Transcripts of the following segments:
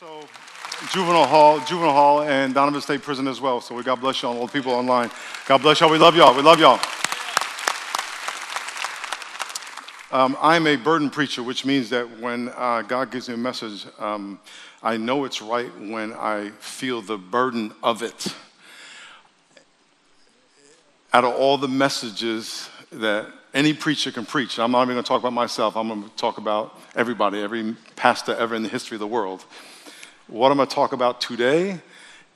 So, juvenile hall, juvenile hall, and Donovan State Prison as well. So we God bless y'all, all the people online. God bless y'all. We love y'all. We love y'all. Um, I'm a burden preacher, which means that when uh, God gives me a message, um, I know it's right when I feel the burden of it. Out of all the messages that any preacher can preach, I'm not even going to talk about myself, I'm going to talk about everybody, every pastor ever in the history of the world. What I'm going to talk about today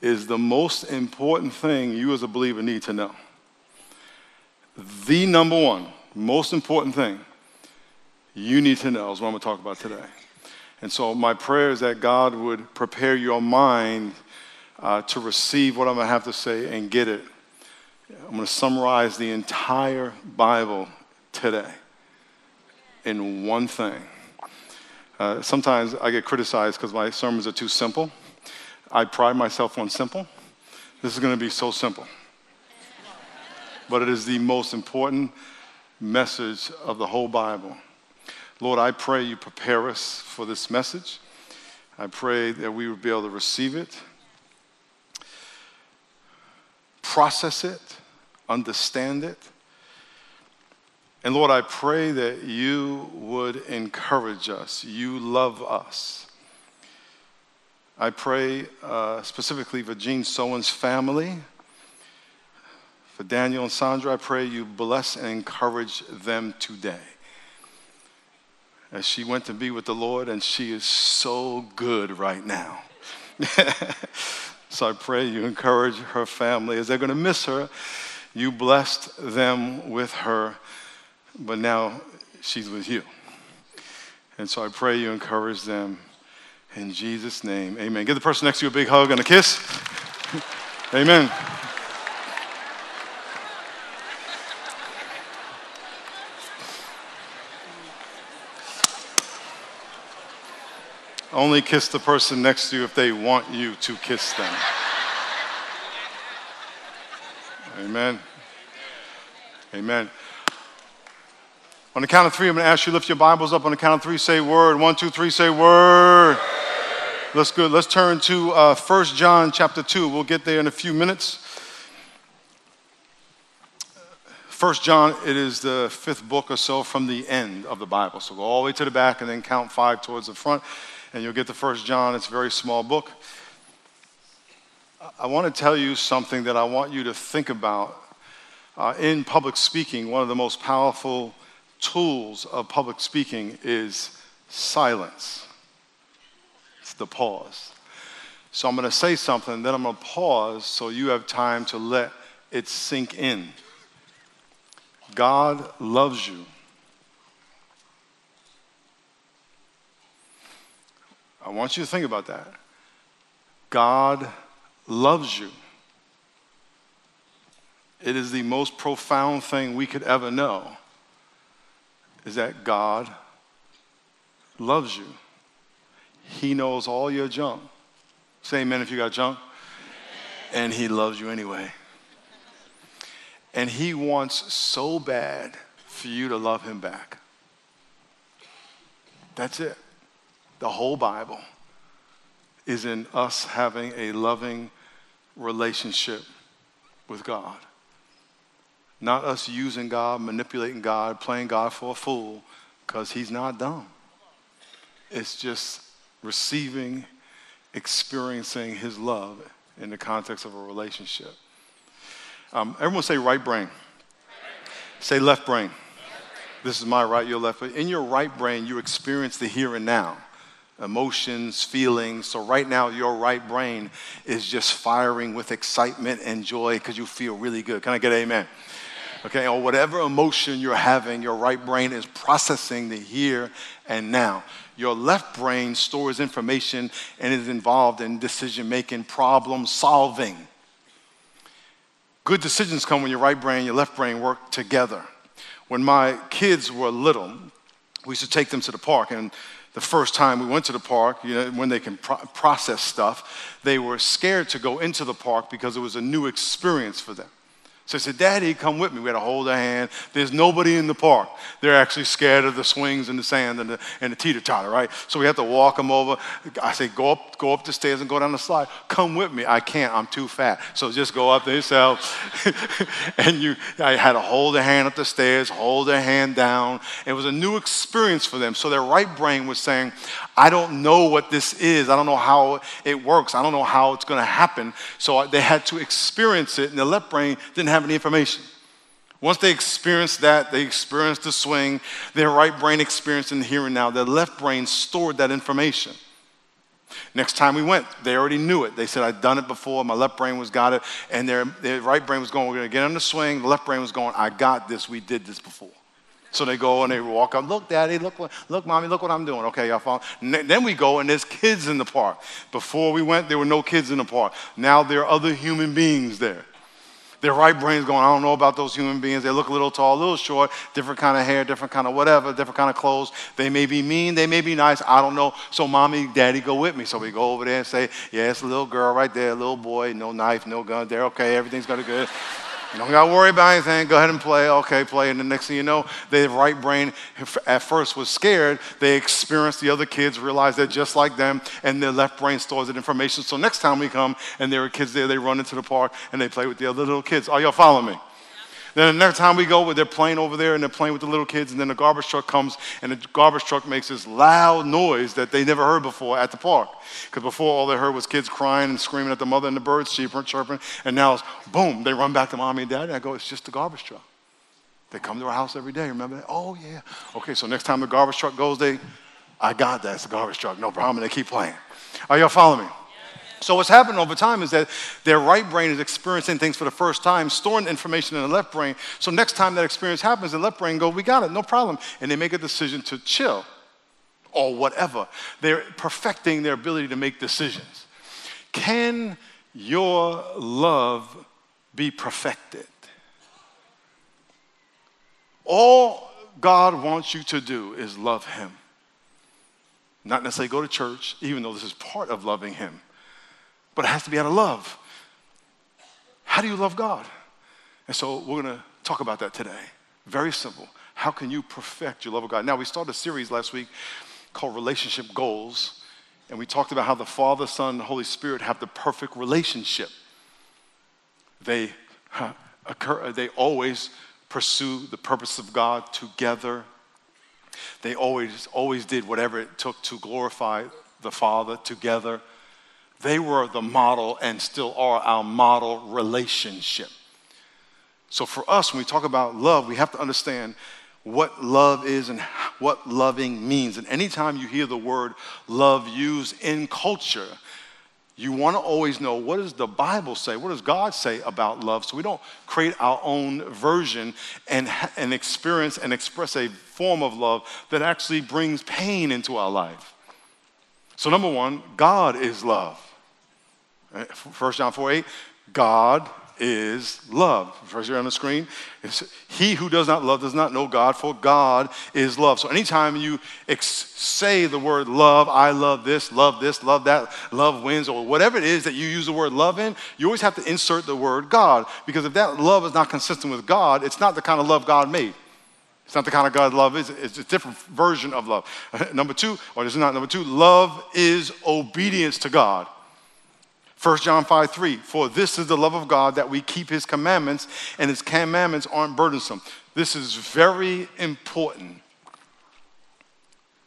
is the most important thing you as a believer need to know. The number one, most important thing you need to know is what I'm going to talk about today. And so, my prayer is that God would prepare your mind uh, to receive what I'm going to have to say and get it. I'm going to summarize the entire Bible today in one thing. Uh, sometimes I get criticized because my sermons are too simple. I pride myself on simple. This is going to be so simple. But it is the most important message of the whole Bible. Lord, I pray you prepare us for this message. I pray that we will be able to receive it, process it, understand it. And Lord, I pray that you would encourage us. You love us. I pray uh, specifically for Gene Sowen's family. For Daniel and Sandra, I pray you bless and encourage them today. As she went to be with the Lord, and she is so good right now. so I pray you encourage her family as they're going to miss her. You blessed them with her, but now she's with you. And so I pray you encourage them in Jesus' name. Amen. Give the person next to you a big hug and a kiss. Amen. Only kiss the person next to you if they want you to kiss them. Amen. Amen. On the count of three, I'm going to ask you to lift your Bibles up. On the count of three, say word. One, two, three, say word. Let's go. Let's turn to uh, 1 John chapter 2. We'll get there in a few minutes. 1 John, it is the fifth book or so from the end of the Bible. So go all the way to the back and then count five towards the front, and you'll get to 1 John. It's a very small book. I want to tell you something that I want you to think about. Uh, in public speaking, one of the most powerful tools of public speaking is silence. It's the pause. So I'm going to say something, then I'm going to pause so you have time to let it sink in. God loves you. I want you to think about that. God loves you. It is the most profound thing we could ever know is that God loves you. He knows all your junk. Say amen if you got junk. And He loves you anyway. And He wants so bad for you to love Him back. That's it. The whole Bible is in us having a loving relationship with God. Not us using God, manipulating God, playing God for a fool, because He's not dumb. It's just receiving, experiencing His love in the context of a relationship. Um, everyone say right brain. Say left brain. This is my right, your left. In your right brain, you experience the here and now emotions, feelings. So, right now, your right brain is just firing with excitement and joy because you feel really good. Can I get amen? Okay, or whatever emotion you're having, your right brain is processing the here and now. Your left brain stores information and is involved in decision making, problem solving. Good decisions come when your right brain and your left brain work together. When my kids were little, we used to take them to the park, and the first time we went to the park, you know, when they can pro- process stuff, they were scared to go into the park because it was a new experience for them. So I said, Daddy, come with me. We had to hold her hand. There's nobody in the park. They're actually scared of the swings and the sand and the, and the teeter totter, right? So we have to walk them over. I say, go up, go up the stairs and go down the slide. Come with me. I can't. I'm too fat. So just go up there yourself. and you, I had to hold their hand up the stairs, hold their hand down. It was a new experience for them. So their right brain was saying, I don't know what this is. I don't know how it works. I don't know how it's going to happen. So they had to experience it, and the left brain didn't have any information. Once they experienced that, they experienced the swing, their right brain experienced in the here and now, their left brain stored that information. Next time we went, they already knew it. They said, I'd done it before, my left brain was got it, and their, their right brain was going, We're gonna get on the swing. The left brain was going, I got this, we did this before. So they go and they walk up, look, daddy, look, look, mommy, look what I'm doing. Okay, y'all follow. Then we go and there's kids in the park. Before we went, there were no kids in the park. Now there are other human beings there. Their right brain's going, I don't know about those human beings. They look a little tall, a little short, different kind of hair, different kind of whatever, different kind of clothes. They may be mean, they may be nice. I don't know. So mommy, daddy, go with me. So we go over there and say, yeah, it's a little girl right there, a little boy, no knife, no gun. They're okay. Everything's going to be good. You don't got to worry about anything. Go ahead and play. Okay, play. And the next thing you know, their right brain at first was scared. They experienced the other kids, realized they're just like them, and their left brain stores that information. So next time we come and there are kids there, they run into the park and they play with the other little kids. Are y'all following me? Then the next time we go, they're playing over there and they're playing with the little kids, and then the garbage truck comes and the garbage truck makes this loud noise that they never heard before at the park. Because before all they heard was kids crying and screaming at the mother and the birds chirping, chirping, and now it's boom, they run back to mommy and daddy. And I go, it's just the garbage truck. They come to our house every day, remember that? Oh, yeah. Okay, so next time the garbage truck goes, they, I got that, it's the garbage truck, no problem, and they keep playing. Are y'all following me? So, what's happening over time is that their right brain is experiencing things for the first time, storing information in the left brain. So, next time that experience happens, the left brain go, We got it, no problem. And they make a decision to chill or whatever. They're perfecting their ability to make decisions. Can your love be perfected? All God wants you to do is love Him. Not necessarily go to church, even though this is part of loving Him but it has to be out of love. How do you love God? And so we're going to talk about that today. Very simple. How can you perfect your love of God? Now, we started a series last week called Relationship Goals, and we talked about how the Father, Son, and Holy Spirit have the perfect relationship. They, uh, occur, they always pursue the purpose of God together. They always, always did whatever it took to glorify the Father together. They were the model and still are our model relationship. So for us, when we talk about love, we have to understand what love is and what loving means. And anytime you hear the word love used in culture, you want to always know what does the Bible say? What does God say about love? So we don't create our own version and, and experience and express a form of love that actually brings pain into our life. So, number one, God is love. Eh, 1 John 4 8, God is love. First here on the screen, it's, he who does not love does not know God, for God is love. So anytime you ex- say the word love, I love this, love this, love that, love wins, or whatever it is that you use the word love in, you always have to insert the word God. Because if that love is not consistent with God, it's not the kind of love God made. It's not the kind of God love is. It's a different version of love. number two, or this is not number two, love is obedience to God. 1 John 5 3, for this is the love of God that we keep his commandments, and his commandments aren't burdensome. This is very important.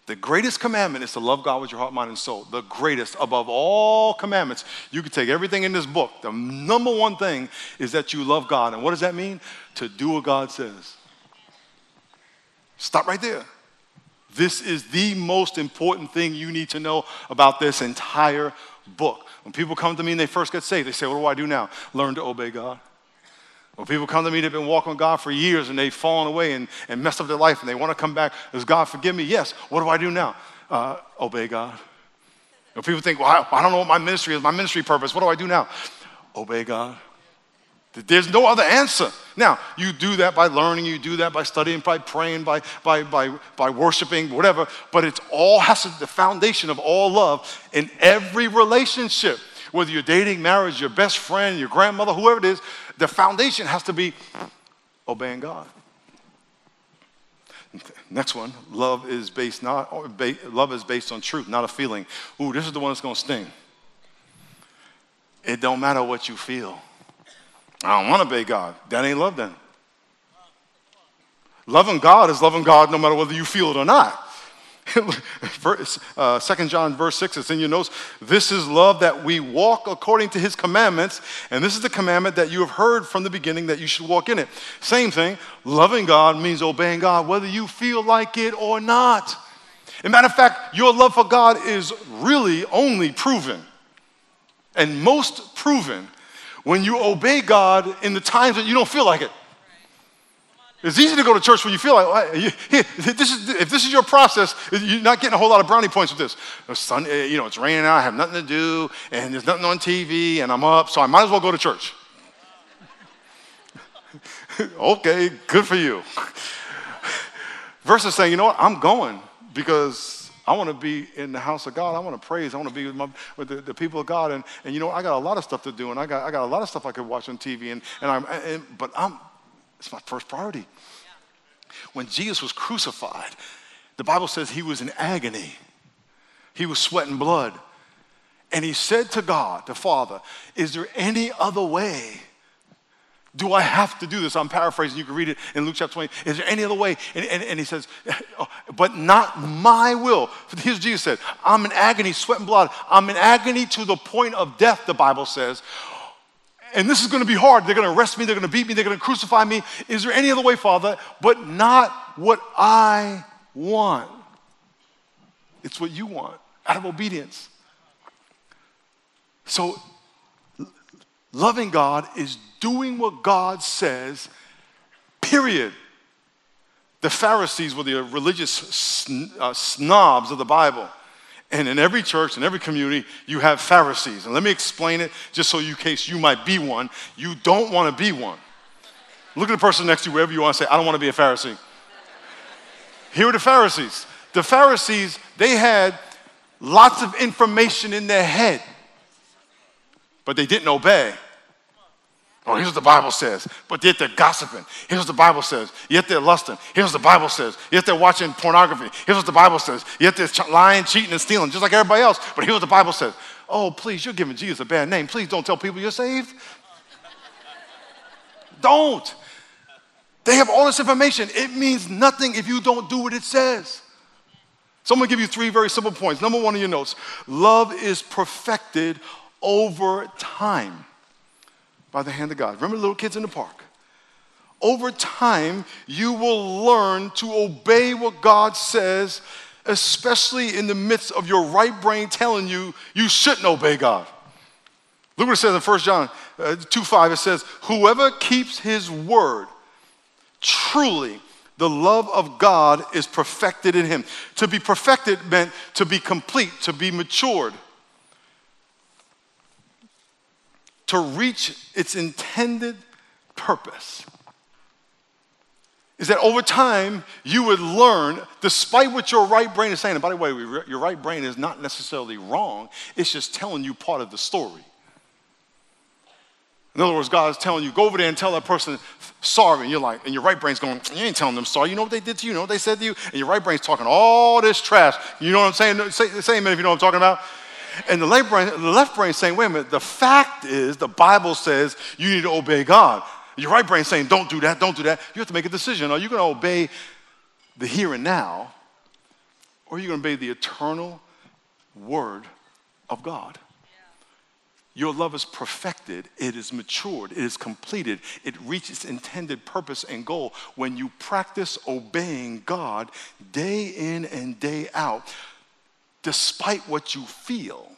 The greatest commandment is to love God with your heart, mind, and soul. The greatest above all commandments. You can take everything in this book. The number one thing is that you love God. And what does that mean? To do what God says. Stop right there. This is the most important thing you need to know about this entire book. When people come to me and they first get saved, they say, What do I do now? Learn to obey God. When people come to me, they've been walking with God for years and they've fallen away and, and messed up their life and they want to come back. Does God forgive me? Yes. What do I do now? Uh, obey God. When people think, Well, I, I don't know what my ministry is, my ministry purpose. What do I do now? Obey God. There's no other answer. Now, you do that by learning, you do that by studying, by praying, by, by, by, by worshiping, whatever, but it's all has to, the foundation of all love in every relationship. whether you're dating, marriage, your best friend, your grandmother, whoever it is, the foundation has to be obeying God. Next one, love is based not love is based on truth, not a feeling. Ooh, this is the one that's gonna sting. It don't matter what you feel. I don't want to obey God. That ain't love then. Loving God is loving God no matter whether you feel it or not. uh, 2 John verse 6, it's in your notes. This is love that we walk according to his commandments, and this is the commandment that you have heard from the beginning that you should walk in it. Same thing, loving God means obeying God whether you feel like it or not. As a matter of fact, your love for God is really only proven, and most proven, when you obey God in the times that you don't feel like it. It's easy to go to church when you feel like, this is, if this is your process, you're not getting a whole lot of brownie points with this. Sun, eh, you know, it's raining out, I have nothing to do, and there's nothing on TV, and I'm up, so I might as well go to church. okay, good for you. Versus saying, you know what, I'm going because I want to be in the house of God. I want to praise. I want to be with, my, with the, the, people of God. And, and you know, I got a lot of stuff to do, and I got, I got a lot of stuff I could watch on TV. And, and I'm, and, but I'm, it's my first priority. When Jesus was crucified, the Bible says he was in agony. He was sweating blood. And he said to God, the Father, Is there any other way? Do I have to do this? I'm paraphrasing. You can read it in Luke chapter 20. Is there any other way? And, and, and he says, oh, But not my will. Here's Jesus said, I'm in agony, sweat and blood. I'm in agony to the point of death, the Bible says and this is going to be hard. They're going to arrest me, they're going to beat me, they're going to crucify me. Is there any other way, Father? But not what I want. It's what you want out of obedience. So, loving God is doing what God says, period. The Pharisees were the religious uh, snobs of the Bible. And in every church, in every community, you have Pharisees. And let me explain it just so in case you might be one. You don't want to be one. Look at the person next to you, wherever you want to say, I don't want to be a Pharisee. Here are the Pharisees. The Pharisees, they had lots of information in their head, but they didn't obey. Oh, here's what the Bible says. But yet they're gossiping. Here's what the Bible says. Yet they're lusting. Here's what the Bible says. Yet they're watching pornography. Here's what the Bible says. Yet they're lying, cheating, and stealing, just like everybody else. But here's what the Bible says. Oh, please, you're giving Jesus a bad name. Please don't tell people you're saved. don't. They have all this information. It means nothing if you don't do what it says. So I'm gonna give you three very simple points. Number one in your notes love is perfected over time by the hand of God. Remember little kids in the park? Over time, you will learn to obey what God says, especially in the midst of your right brain telling you you shouldn't obey God. Look what it says in 1 John uh, 2 5. It says, Whoever keeps his word, truly the love of God is perfected in him. To be perfected meant to be complete, to be matured. To reach its intended purpose is that over time you would learn, despite what your right brain is saying, and by the way, your right brain is not necessarily wrong, it's just telling you part of the story. In other words, God is telling you, go over there and tell that person sorry, and you're like, and your right brain's going, you ain't telling them sorry. You know what they did to you? You know what they said to you? And your right brain's talking all this trash. You know what I'm saying? Say, say amen if you know what I'm talking about. And the left brain, the left brain saying, wait a minute, the fact is the Bible says you need to obey God. Your right brain saying, don't do that, don't do that. You have to make a decision. Are you going to obey the here and now, or are you going to obey the eternal word of God? Your love is perfected, it is matured, it is completed, it reaches intended purpose and goal when you practice obeying God day in and day out despite what you feel,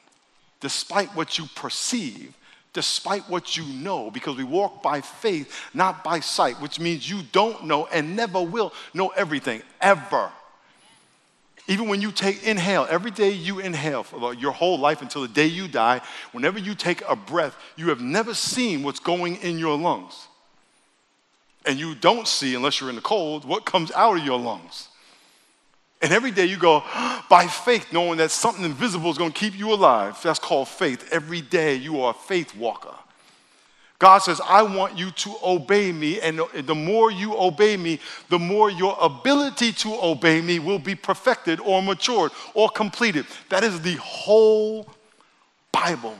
despite what you perceive, despite what you know, because we walk by faith, not by sight, which means you don't know and never will know everything, ever. Even when you take inhale, every day you inhale for your whole life until the day you die, whenever you take a breath, you have never seen what's going in your lungs. And you don't see, unless you're in the cold, what comes out of your lungs. And every day you go by faith, knowing that something invisible is going to keep you alive. That's called faith. Every day you are a faith walker. God says, I want you to obey me. And the more you obey me, the more your ability to obey me will be perfected or matured or completed. That is the whole Bible.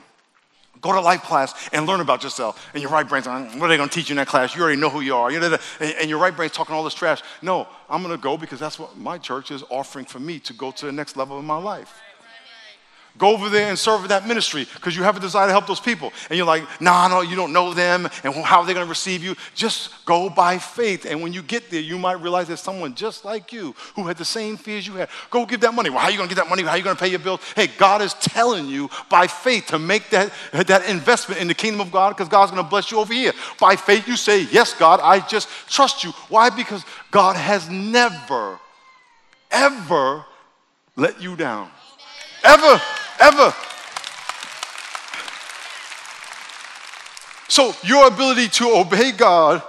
Go to life class and learn about yourself. And your right brain's on, mm, what are they going to teach you in that class? You already know who you are. And your right brain's talking all this trash. No, I'm going to go because that's what my church is offering for me to go to the next level in my life. Go over there and serve in that ministry because you have a desire to help those people. And you're like, nah, no, you don't know them and how are they going to receive you? Just go by faith. And when you get there, you might realize there's someone just like you who had the same fears you had. Go give that money. Well, how are you going to get that money? How are you going to pay your bills? Hey, God is telling you by faith to make that, that investment in the kingdom of God because God's going to bless you over here. By faith, you say, yes, God, I just trust you. Why? Because God has never, ever let you down. Ever ever. So, your ability to obey God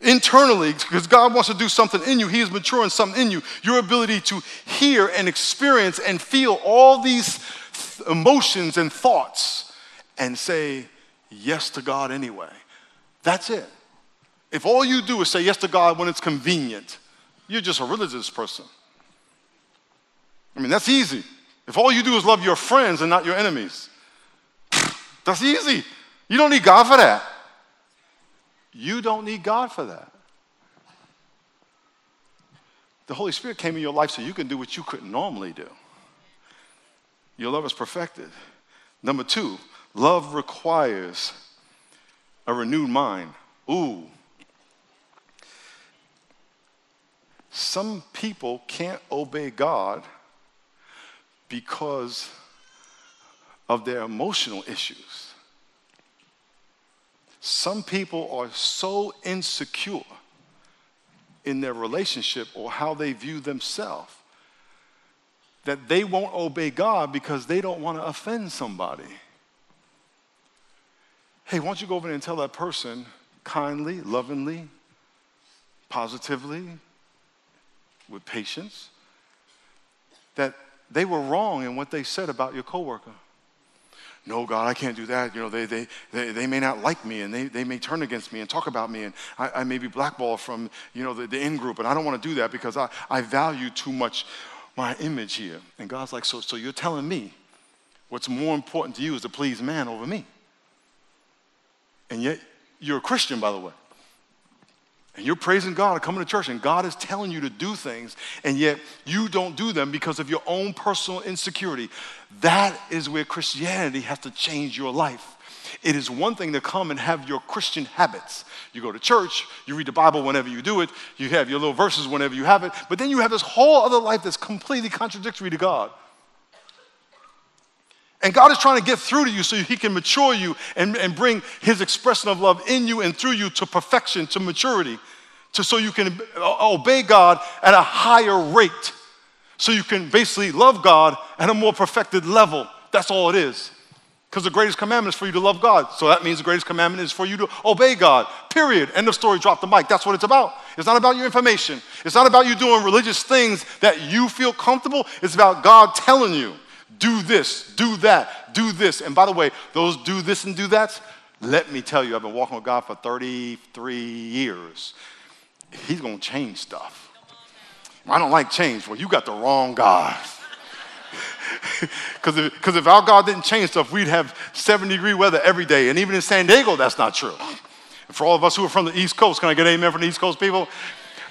internally, because God wants to do something in you, He is maturing something in you. Your ability to hear and experience and feel all these emotions and thoughts and say yes to God anyway. That's it. If all you do is say yes to God when it's convenient, you're just a religious person. I mean, that's easy. If all you do is love your friends and not your enemies, that's easy. You don't need God for that. You don't need God for that. The Holy Spirit came in your life so you can do what you couldn't normally do. Your love is perfected. Number two, love requires a renewed mind. Ooh. Some people can't obey God because of their emotional issues. Some people are so insecure in their relationship or how they view themselves that they won't obey God because they don't want to offend somebody. Hey, why don't you go over there and tell that person kindly, lovingly, positively, with patience, that they were wrong in what they said about your coworker. No, God, I can't do that. You know, they, they, they, they may not like me and they, they may turn against me and talk about me and I, I may be blackballed from, you know, the, the in group and I don't want to do that because I, I value too much my image here. And God's like, so, so you're telling me what's more important to you is to please man over me. And yet, you're a Christian, by the way and you're praising God and coming to church, and God is telling you to do things, and yet you don't do them because of your own personal insecurity. That is where Christianity has to change your life. It is one thing to come and have your Christian habits. You go to church, you read the Bible whenever you do it, you have your little verses whenever you have it, but then you have this whole other life that's completely contradictory to God. And God is trying to get through to you so He can mature you and, and bring His expression of love in you and through you to perfection, to maturity, to, so you can obey God at a higher rate. So you can basically love God at a more perfected level. That's all it is. Because the greatest commandment is for you to love God. So that means the greatest commandment is for you to obey God. Period. End of story. Drop the mic. That's what it's about. It's not about your information. It's not about you doing religious things that you feel comfortable. It's about God telling you do this, do that, do this. And by the way, those do this and do that, let me tell you, I've been walking with God for 33 years. He's going to change stuff. I don't like change. Well, you got the wrong God. Because if, if our God didn't change stuff, we'd have 70 degree weather every day. And even in San Diego, that's not true. For all of us who are from the East Coast, can I get amen from the East Coast people?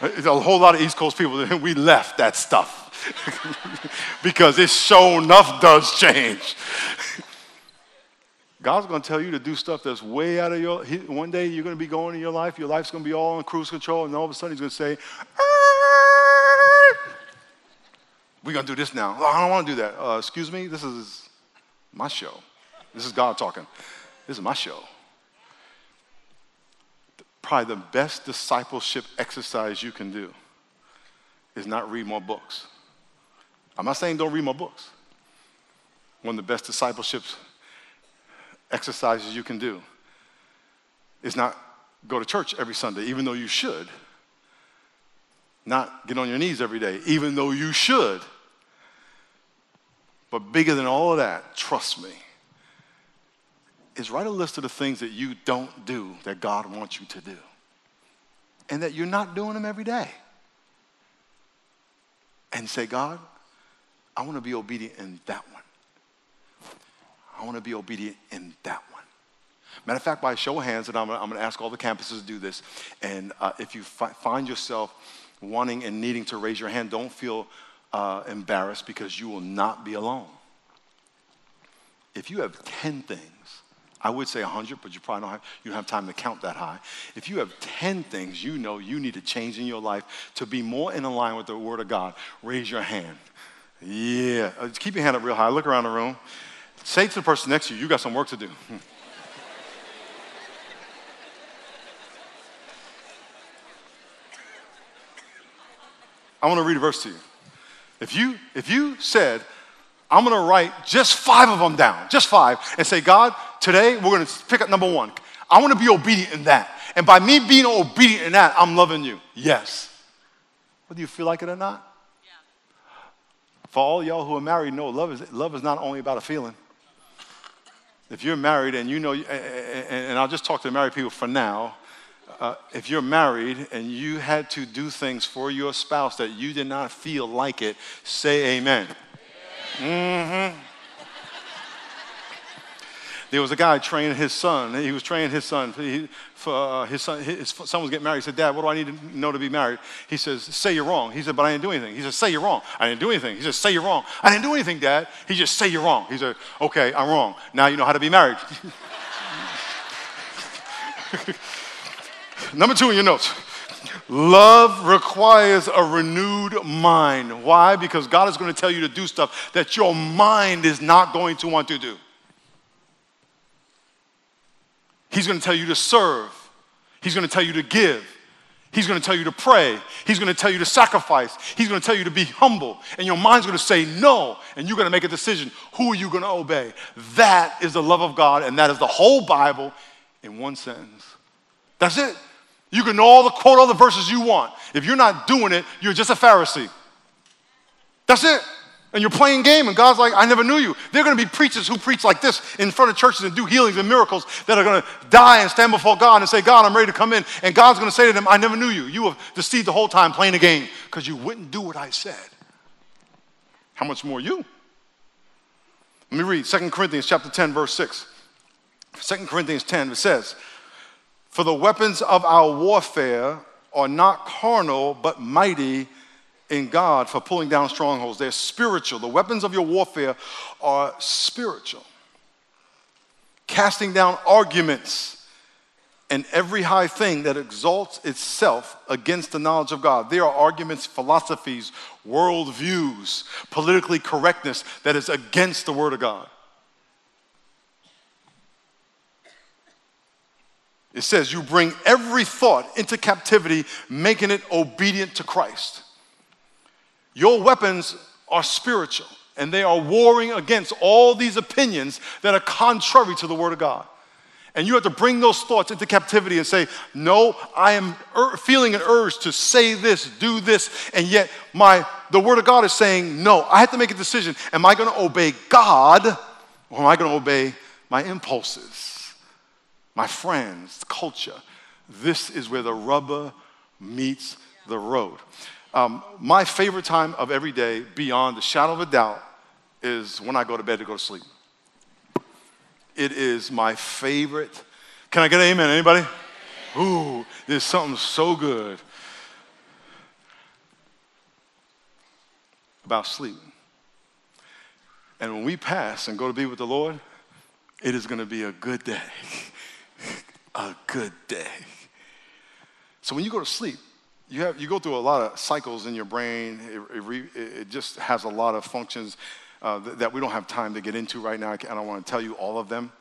There's a whole lot of East Coast people, we left that stuff. because it sure enough does change. God's going to tell you to do stuff that's way out of your. One day you're going to be going in your life, your life's going to be all on cruise control, and all of a sudden He's going to say, We're going to do this now. Oh, I don't want to do that. Uh, excuse me, this is my show. This is God talking. This is my show. Probably the best discipleship exercise you can do is not read more books. I'm not saying don't read my books. One of the best discipleship exercises you can do is not go to church every Sunday, even though you should. not get on your knees every day, even though you should. But bigger than all of that, trust me, is write a list of the things that you don't do that God wants you to do and that you're not doing them every day. And say, God, I want to be obedient in that one. I want to be obedient in that one. Matter of fact, by show of hands, and I'm, going to ask all the campuses to do this. And uh, if you fi- find yourself wanting and needing to raise your hand, don't feel uh, embarrassed because you will not be alone. If you have 10 things, I would say 100, but you probably don't have, you don't have time to count that high. If you have 10 things you know you need to change in your life to be more in line with the Word of God, raise your hand. Yeah. Uh, keep your hand up real high. Look around the room. Say to the person next to you, you got some work to do. I want to read a verse to you. If you, if you said, I'm going to write just five of them down, just five, and say, God, today we're going to pick up number one. I want to be obedient in that. And by me being obedient in that, I'm loving you. Yes. Whether you feel like it or not. For all y'all who are married, know love is, love is not only about a feeling. If you're married and you know, and I'll just talk to married people for now, uh, if you're married and you had to do things for your spouse that you did not feel like it, say amen. Mm-hmm. There was a guy training his son. He was training his son. He, for, uh, his, son his son was getting married. He said, Dad, what do I need to know to be married? He says, Say you're wrong. He said, But I didn't do anything. He says, Say you're wrong. I didn't do anything. He says, Say you're wrong. I didn't do anything, Dad. He just say you're wrong. He said, Okay, I'm wrong. Now you know how to be married. Number two in your notes. Love requires a renewed mind. Why? Because God is going to tell you to do stuff that your mind is not going to want to do. He's going to tell you to serve. He's going to tell you to give. He's going to tell you to pray. He's going to tell you to sacrifice. He's going to tell you to be humble. And your mind's going to say no. And you're going to make a decision. Who are you going to obey? That is the love of God. And that is the whole Bible in one sentence. That's it. You can know all the quote all the verses you want. If you're not doing it, you're just a Pharisee. That's it. And you're playing game, and God's like, I never knew you. There are going to be preachers who preach like this in front of churches and do healings and miracles that are going to die and stand before God and say, God, I'm ready to come in. And God's going to say to them, I never knew you. You were deceived the whole time playing the game because you wouldn't do what I said. How much more you? Let me read 2 Corinthians chapter 10, verse 6. 2 Corinthians 10, it says, for the weapons of our warfare are not carnal, but mighty in God for pulling down strongholds. They're spiritual. The weapons of your warfare are spiritual. Casting down arguments and every high thing that exalts itself against the knowledge of God. There are arguments, philosophies, worldviews, politically correctness that is against the Word of God. It says, You bring every thought into captivity, making it obedient to Christ. Your weapons are spiritual, and they are warring against all these opinions that are contrary to the Word of God. And you have to bring those thoughts into captivity and say, No, I am feeling an urge to say this, do this, and yet my the Word of God is saying, No, I have to make a decision. Am I going to obey God or am I going to obey my impulses? my friends, culture. This is where the rubber meets the road. Um, my favorite time of every day, beyond the shadow of a doubt, is when I go to bed to go to sleep. It is my favorite. Can I get an amen? Anybody? Ooh, there's something so good about sleep. And when we pass and go to be with the Lord, it is going to be a good day. a good day. So when you go to sleep, you, have, you go through a lot of cycles in your brain. It, it, re, it just has a lot of functions uh, th- that we don't have time to get into right now. I don't want to tell you all of them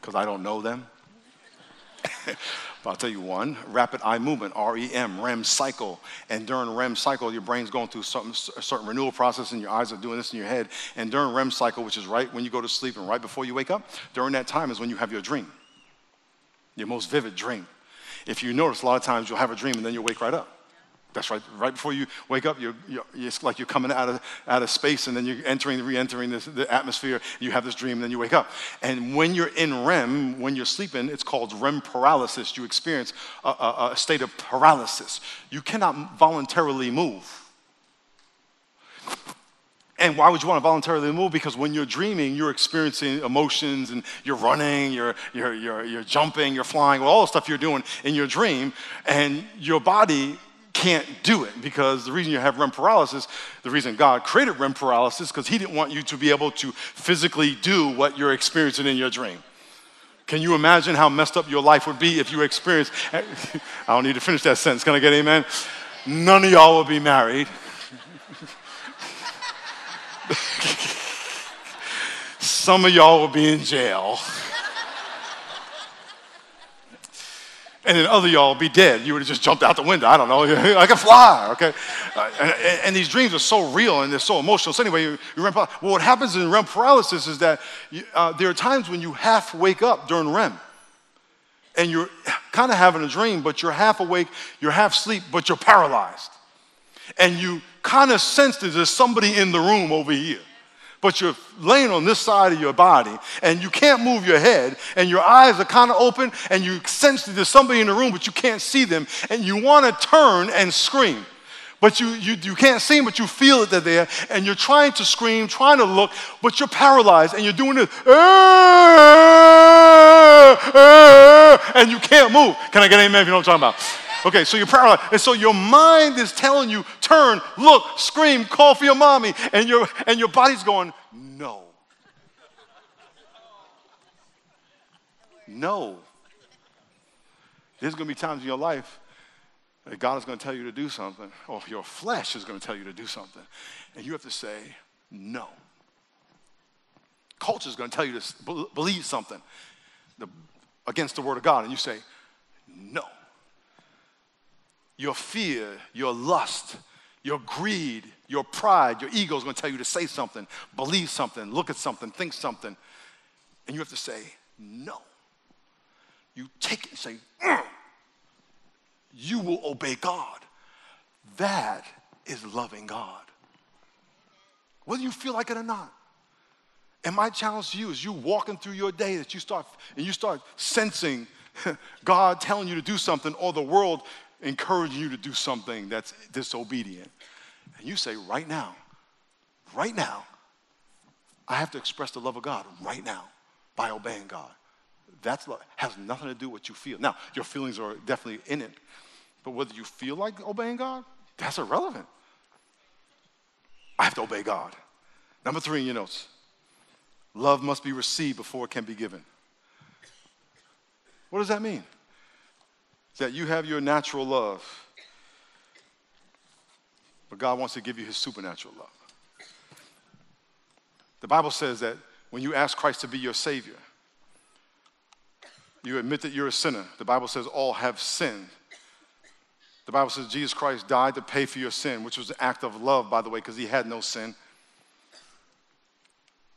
because I don't know them. but I'll tell you one rapid eye movement, REM, REM cycle. And during REM cycle, your brain's going through some, a certain renewal process and your eyes are doing this in your head. And during REM cycle, which is right when you go to sleep and right before you wake up, during that time is when you have your dream your most vivid dream. If you notice, a lot of times you'll have a dream and then you'll wake right up. That's right. Right before you wake up, you're, you're, it's like you're coming out of, out of space and then you're entering, re entering the atmosphere. You have this dream and then you wake up. And when you're in REM, when you're sleeping, it's called REM paralysis. You experience a, a, a state of paralysis. You cannot voluntarily move. And why would you want to voluntarily move? Because when you're dreaming, you're experiencing emotions and you're running, you're, you're, you're, you're jumping, you're flying, all the stuff you're doing in your dream. And your body can't do it because the reason you have REM paralysis, the reason God created REM paralysis, because He didn't want you to be able to physically do what you're experiencing in your dream. Can you imagine how messed up your life would be if you experienced? I don't need to finish that sentence. Can I get amen? None of y'all will be married. Some of y'all will be in jail. And then other y'all be dead. You would have just jumped out the window. I don't know. I can fly, okay? Uh, and, and, these dreams are so real and they're so emotional. So anyway, you, you REM well, what happens in REM paralysis is that you, uh, there are times when you half wake up during REM. And you're kind of having a dream, but you're half awake, you're half asleep, but you're paralyzed. And you kind of sense that there's somebody in the room over here but you're laying on this side of your body and you can't move your head and your eyes are kind of open and you sense that there's somebody in the room but you can't see them and you want to turn and scream. But you, you, you can't see them, but you feel that they're there, and you're trying to scream, trying to look, but you're paralyzed, and you're doing this, and you can't move. Can I get an amen if you know what I'm talking about? Okay, so you're paralyzed. And so your mind is telling you, turn, look, scream, call for your mommy. And your, and your body's going, no. No. There's going to be times in your life that God is going to tell you to do something, or your flesh is going to tell you to do something. And you have to say, no. Culture is going to tell you to believe something against the Word of God. And you say, no your fear, your lust, your greed, your pride, your ego is going to tell you to say something, believe something, look at something, think something. And you have to say, no. You take it and say, mm. you will obey God. That is loving God. Whether you feel like it or not. And my challenge to you is you walking through your day that you start and you start sensing God telling you to do something or the world encouraging you to do something that's disobedient. And you say, right now, right now, I have to express the love of God right now by obeying God. That's has nothing to do with what you feel. Now, your feelings are definitely in it, but whether you feel like obeying God, that's irrelevant. I have to obey God. Number three in your notes love must be received before it can be given. What does that mean? That you have your natural love, but God wants to give you his supernatural love. The Bible says that when you ask Christ to be your Savior, you admit that you're a sinner. The Bible says all have sinned. The Bible says Jesus Christ died to pay for your sin, which was an act of love, by the way, because he had no sin.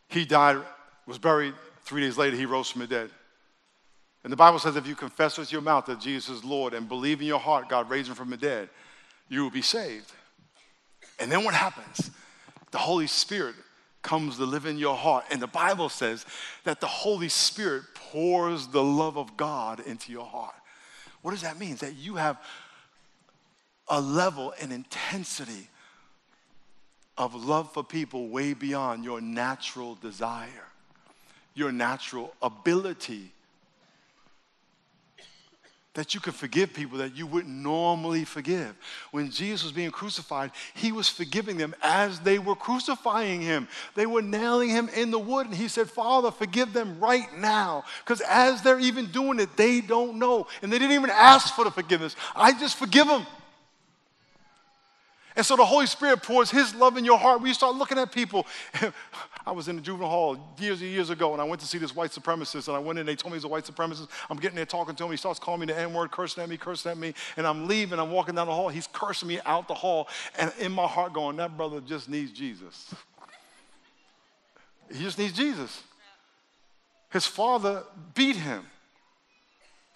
He died, was buried. Three days later, he rose from the dead. And the Bible says if you confess with your mouth that Jesus is Lord and believe in your heart God raised him from the dead, you will be saved. And then what happens? The Holy Spirit comes to live in your heart. And the Bible says that the Holy Spirit pours the love of God into your heart. What does that mean? That you have a level and intensity of love for people way beyond your natural desire, your natural ability that you could forgive people that you wouldn't normally forgive. When Jesus was being crucified, he was forgiving them as they were crucifying him. They were nailing him in the wood, and he said, Father, forgive them right now. Because as they're even doing it, they don't know. And they didn't even ask for the forgiveness. I just forgive them. And so the Holy Spirit pours His love in your heart. You start looking at people, I was in the juvenile hall years and years ago, and I went to see this white supremacist, and I went in, and they told me he's a white supremacist. I'm getting there talking to him. He starts calling me the N word, cursing at me, cursing at me, and I'm leaving. I'm walking down the hall. He's cursing me out the hall, and in my heart, going, that brother just needs Jesus. He just needs Jesus. His father beat him.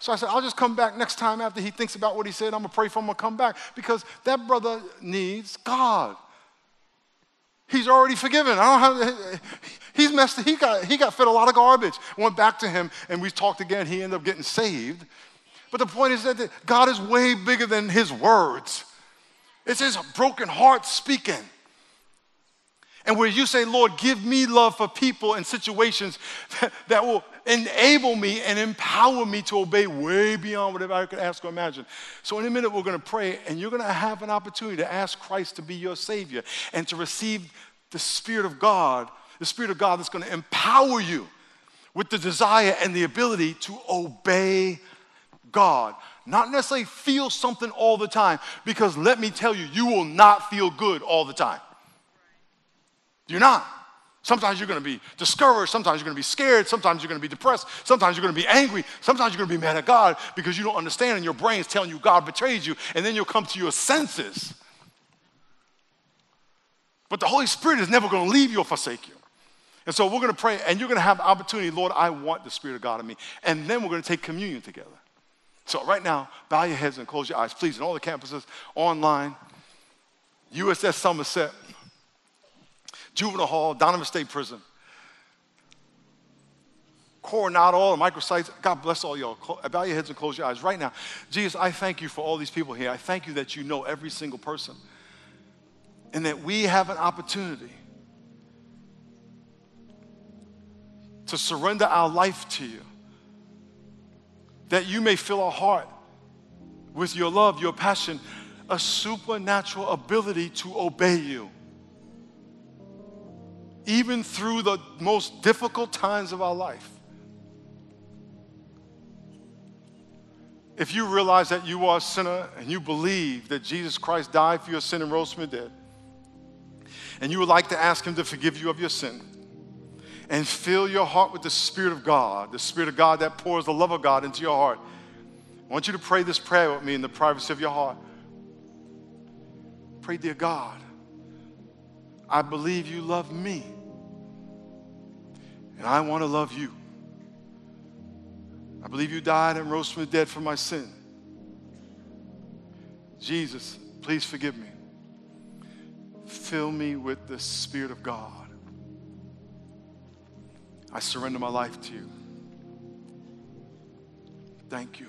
So I said, I'll just come back next time after he thinks about what he said. I'm going to pray for him to come back because that brother needs God. He's already forgiven. I don't have, he's messed, he got, he got fed a lot of garbage. Went back to him and we talked again. He ended up getting saved. But the point is that God is way bigger than his words. It's his broken heart speaking. And where you say, Lord, give me love for people and situations that, that, will enable me and empower me to obey way beyond whatever I could ask or imagine. So, in a minute, we're going to pray, and you're going to have an opportunity to ask Christ to be your Savior and to receive the Spirit of God, the Spirit of God that's going to empower you with the desire and the ability to obey God. Not necessarily feel something all the time, because let me tell you, you will not feel good all the time. You're not. Sometimes you're going to be discouraged. Sometimes you're going to be scared. Sometimes you're going to be depressed. Sometimes you're going to be angry. Sometimes you're going to be mad at God because you don't understand and your brain's telling you God betrayed you. And then you'll come to your senses. But the Holy Spirit is never going to leave you or forsake you. And so we're going to pray and you're going to have opportunity. Lord, I want the Spirit of God in me. And then we're going to take communion together. So right now, bow your heads and close your eyes, please. In all the campuses, online, USS Somerset, juvenile hall, Donovan State Prison, Coronado, all the microsites. God bless all y'all. Bow your heads and close your eyes right now. Jesus, I thank you for all these people here. I thank you that you know every single person and that we have an opportunity to surrender our life to you, that you may fill our heart with your love, your passion, a supernatural ability to obey you even through the most difficult times of our life. If you realize that you are a sinner and you believe that Jesus Christ died for your sin and rose from the dead, and you would like to ask Him to forgive you of your sin and fill your heart with the Spirit of God, the Spirit of God that pours the love of God into your heart, I want you to pray this prayer with me in the privacy of your heart. Pray, dear God, I believe you love me. And I want to love you. I believe you died and rose from the dead for my sin. Jesus, please forgive me. Fill me with the Spirit of God. I surrender my life to you. Thank you.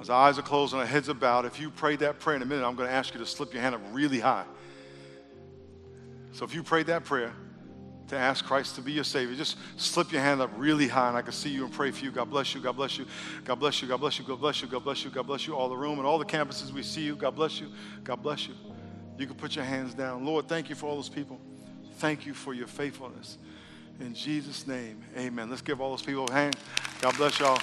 As eyes are closed and our heads are bowed, if you prayed that prayer in a minute, I'm going to ask you to slip your hand up really high. So if you prayed that prayer to ask Christ to be your Savior, just slip your hand up really high and I can see you and pray for you. God bless you. God bless you. God bless you. God bless you. God bless you. God bless you. God bless you. All the room and all the campuses we see you. God bless you. God bless you. You can put your hands down. Lord, thank you for all those people. Thank you for your faithfulness. In Jesus' name, amen. Let's give all those people a hand. God bless y'all.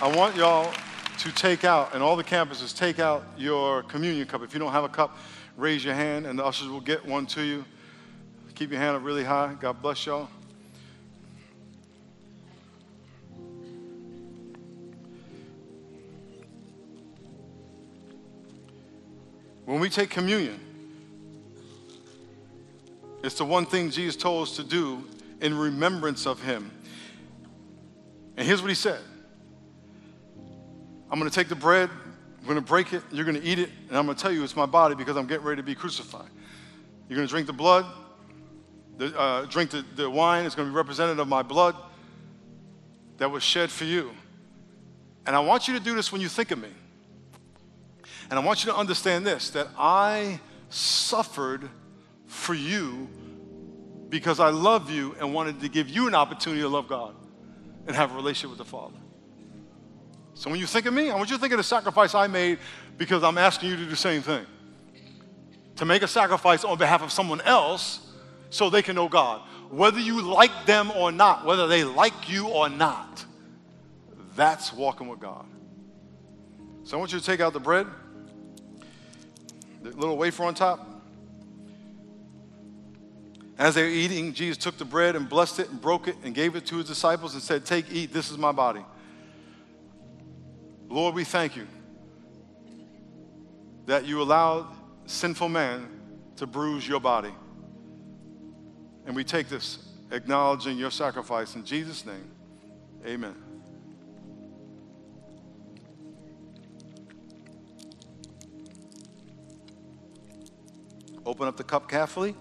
I want y'all to take out, and all the campuses, take out your communion cup. If you don't have a cup, raise your hand, and the ushers will get one to you. Keep your hand up really high. God bless y'all. When we take communion, it's the one thing Jesus told us to do in remembrance of him. And here's what he said I'm going to take the bread, I'm going to break it, you're going to eat it, and I'm going to tell you it's my body because I'm getting ready to be crucified. You're going to drink the blood, the, uh, drink the, the wine, it's going to be representative of my blood that was shed for you. And I want you to do this when you think of me. And I want you to understand this that I suffered for you because I love you and wanted to give you an opportunity to love God and have a relationship with the Father. So when you think of me, I want you to think of the sacrifice I made because I'm asking you to do the same thing. To make a sacrifice on behalf of someone else so they can know God. Whether you like them or not, whether they like you or not, that's walking with God. So I want you to take out the bread, the little wafer on top. As they were eating, Jesus took the bread and blessed it and broke it and gave it to his disciples and said, Take, eat, this is my body. Lord, we thank you that you allowed sinful man to bruise your body. And we take this acknowledging your sacrifice. In Jesus' name, amen. Open up the cup carefully.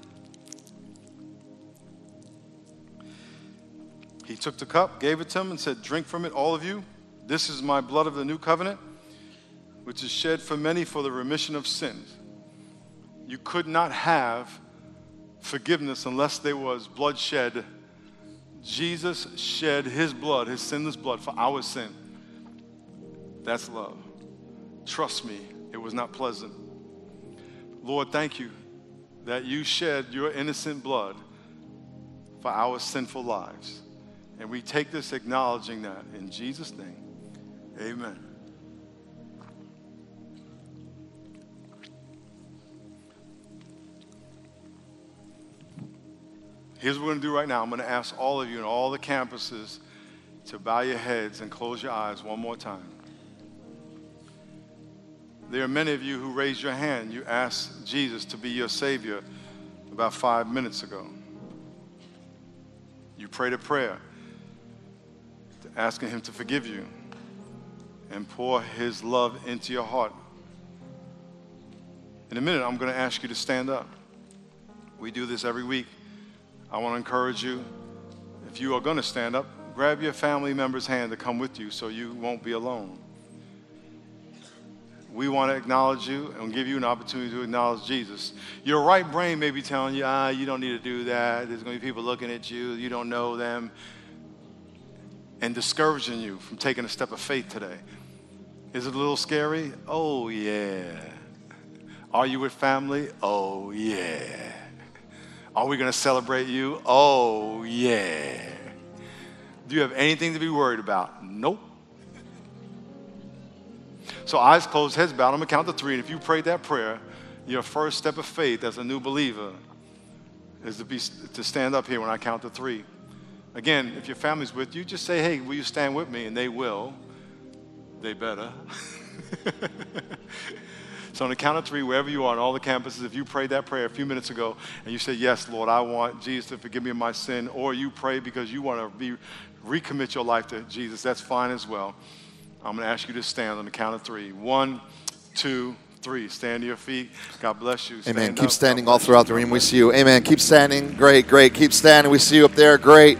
He took the cup, gave it to him, and said, Drink from it, all of you. This is my blood of the new covenant, which is shed for many for the remission of sins. You could not have forgiveness unless there was blood shed. Jesus shed his blood, his sinless blood, for our sin. That's love. Trust me, it was not pleasant. Lord, thank you that you shed your innocent blood for our sinful lives. And we take this acknowledging that in Jesus' name. Amen. Here's what we're going to do right now. I'm going to ask all of you in all the campuses to bow your heads and close your eyes one more time. There are many of you who raised your hand. You asked Jesus to be your Savior about five minutes ago. You prayed a prayer asking Him to forgive you and pour His love into your heart. In a minute, I'm going to ask you to stand up. We do this every week. I want to encourage you, if you are going to stand up, grab your family member's hand to come with you so you won't be alone. We want to acknowledge you and give you an opportunity to acknowledge Jesus. Your right brain may be telling you, ah, you don't need to do that. There's going to be people looking at you. You don't know them. And discouraging you from taking a step of faith today. Is it a little scary? Oh, yeah. Are you with family? Oh, yeah. Are we going to celebrate you? Oh, yeah. Do you have anything to be worried about? Nope. So, eyes closed, heads bowed. I'm going to count to three. And if you prayed that prayer, your first step of faith as a new believer is to, be, to stand up here when I count to three. Again, if your family's with you, just say, hey, will you stand with me? And they will. They better. So, on the count of three, wherever you are on all the campuses, if you prayed that prayer a few minutes ago and you say, Yes, Lord, I want Jesus to forgive me of my sin, or you pray because you want to be, recommit your life to Jesus, that's fine as well. I'm going to ask you to stand on the count of three. One, two, three. Stand to your feet. God bless you. Stand Amen. Keep up. standing all throughout the room. We see you. Amen. Keep standing. Great, great. Keep standing. We see you up there. Great.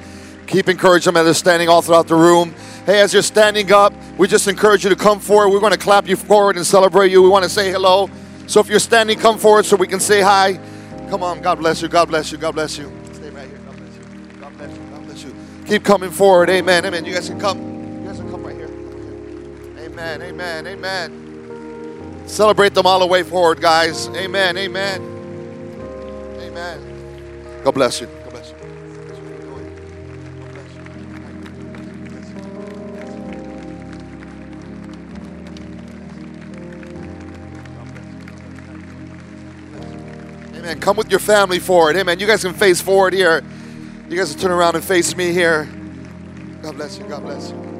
Keep encouraging them as they're standing all throughout the room. Hey, as you're standing up, we just encourage you to come forward. We're going to clap you forward and celebrate you. We want to say hello. So if you're standing, come forward so we can say hi. Come on. God bless you. God bless you. God bless you. Stay right here. God bless you. God bless you. God bless you. Keep coming forward. Amen. Amen. You guys can come. You guys can come right here. Amen. Amen. Amen. Celebrate them all the way forward, guys. Amen. Amen. Amen. God bless you. Amen. Come with your family forward. Amen. You guys can face forward here. You guys can turn around and face me here. God bless you. God bless you.